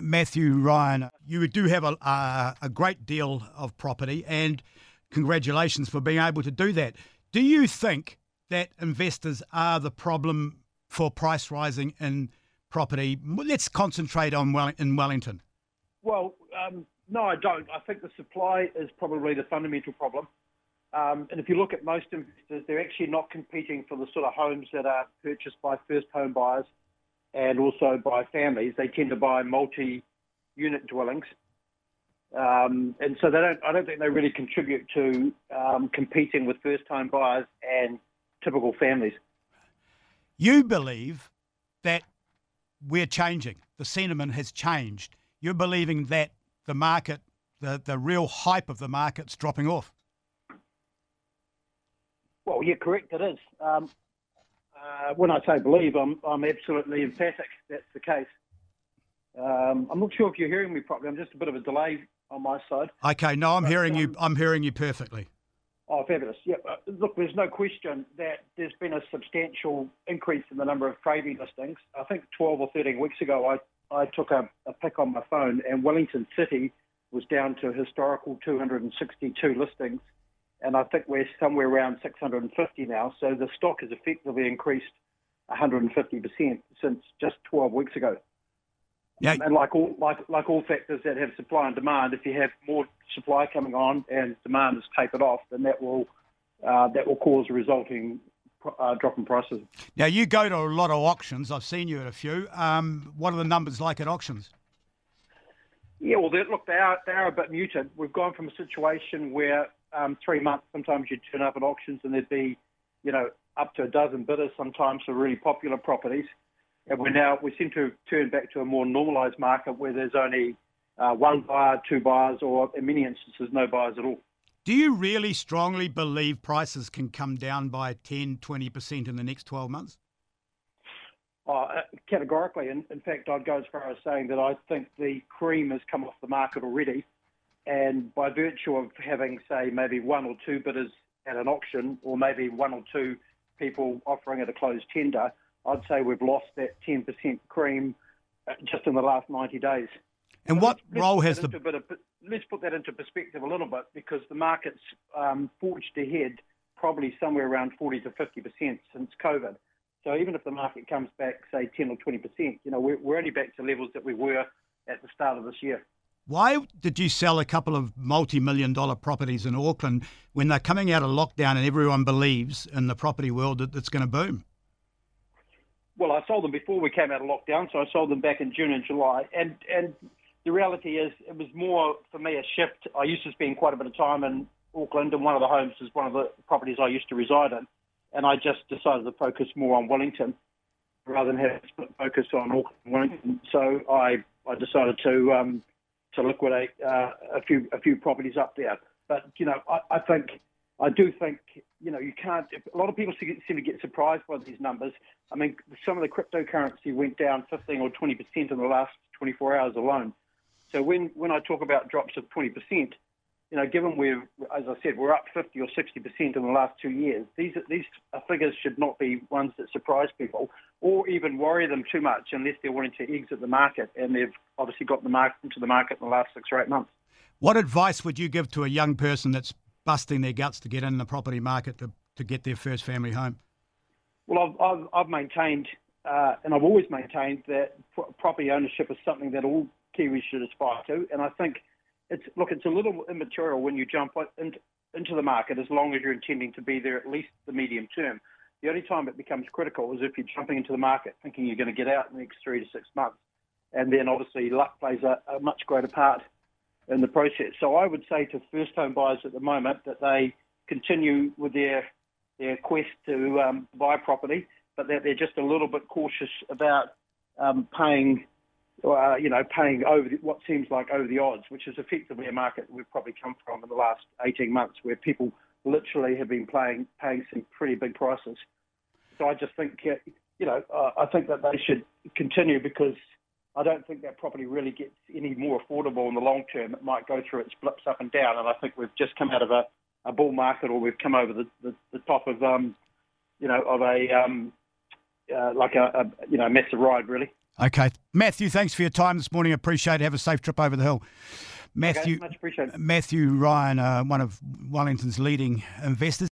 Matthew Ryan, you do have a, a, a great deal of property, and congratulations for being able to do that. Do you think that investors are the problem for price rising in property? Let's concentrate on well, in Wellington. Well, um, no, I don't. I think the supply is probably the fundamental problem. Um, and if you look at most investors, they're actually not competing for the sort of homes that are purchased by first home buyers and also by families. They tend to buy multi-unit dwellings, um, and so they don't. I don't think they really contribute to um, competing with first-time buyers and typical families. You believe that we're changing. The sentiment has changed. You're believing that the market, the, the real hype of the market's dropping off. Well, you're correct. It is. Um, uh, when I say believe, I'm, I'm absolutely emphatic. That's the case. Um, I'm not sure if you're hearing me properly. I'm just a bit of a delay on my side. Okay, no, I'm but, hearing um, you. I'm hearing you perfectly. Oh, fabulous! Yeah, uh, look, there's no question that there's been a substantial increase in the number of Trade Me listings. I think 12 or 13 weeks ago, I I took a, a pick on my phone, and Wellington City was down to historical 262 listings and I think we're somewhere around 650 now. So the stock has effectively increased 150% since just 12 weeks ago. Yeah. And like all like like all factors that have supply and demand, if you have more supply coming on and demand is tapered off, then that will uh, that will cause a resulting uh, drop in prices. Now you go to a lot of auctions. I've seen you at a few. Um, what are the numbers like at auctions? Yeah, well, look, they are they are a bit muted. We've gone from a situation where um, three months, sometimes you'd turn up at auctions and there'd be, you know, up to a dozen bidders sometimes for really popular properties. And we're now, we seem to turn back to a more normalised market where there's only uh, one buyer, two buyers, or in many instances, no buyers at all. Do you really strongly believe prices can come down by 10, 20% in the next 12 months? Uh, categorically. In, in fact, I'd go as far as saying that I think the cream has come off the market already. And by virtue of having, say, maybe one or two bidders at an auction, or maybe one or two people offering at a closed tender, I'd say we've lost that 10% cream uh, just in the last 90 days. And what let's, role has the. Of, let's put that into perspective a little bit because the market's um, forged ahead probably somewhere around 40 to 50% since COVID. So even if the market comes back, say, 10 or 20%, you know, we're, we're only back to levels that we were at the start of this year. Why did you sell a couple of multi million dollar properties in Auckland when they're coming out of lockdown and everyone believes in the property world that it's going to boom? Well, I sold them before we came out of lockdown, so I sold them back in June and July. And, and the reality is, it was more for me a shift. I used to spend quite a bit of time in Auckland, and one of the homes is one of the properties I used to reside in. And I just decided to focus more on Wellington rather than have focus on Auckland and Wellington. So I, I decided to um, to liquidate uh, a few a few properties up there. But you know, I, I think I do think you know you can't. A lot of people seem to get surprised by these numbers. I mean, some of the cryptocurrency went down 15 or 20 percent in the last 24 hours alone. So when when I talk about drops of 20 percent, you know, given we're, as I said, we're up 50 or 60 percent in the last two years, these these figures should not be ones that surprise people or even worry them too much unless they're wanting to exit the market, and they've obviously got the market into the market in the last six or eight months. What advice would you give to a young person that's busting their guts to get in the property market to, to get their first family home? Well, I've, I've, I've maintained, uh, and I've always maintained that property ownership is something that all Kiwis should aspire to, and I think it's look, it's a little immaterial when you jump into, into the market as long as you're intending to be there at least the medium term. The only time it becomes critical is if you're jumping into the market thinking you're going to get out in the next three to six months. And then obviously luck plays a, a much greater part in the process. So I would say to first home buyers at the moment that they continue with their their quest to um, buy property, but that they're just a little bit cautious about um, paying uh, you know, paying over the, what seems like over the odds, which is effectively a market we've probably come from in the last 18 months, where people literally have been playing, paying some pretty big prices. So I just think, you know, uh, I think that they should continue because I don't think that property really gets any more affordable in the long term. It might go through its blips up and down, and I think we've just come out of a, a bull market, or we've come over the, the, the top of, um, you know, of a um, uh, like a, a you know massive ride really. Okay. Matthew, thanks for your time this morning. Appreciate it. Have a safe trip over the hill. Matthew, okay, much appreciated. Matthew Ryan, uh, one of Wellington's leading investors.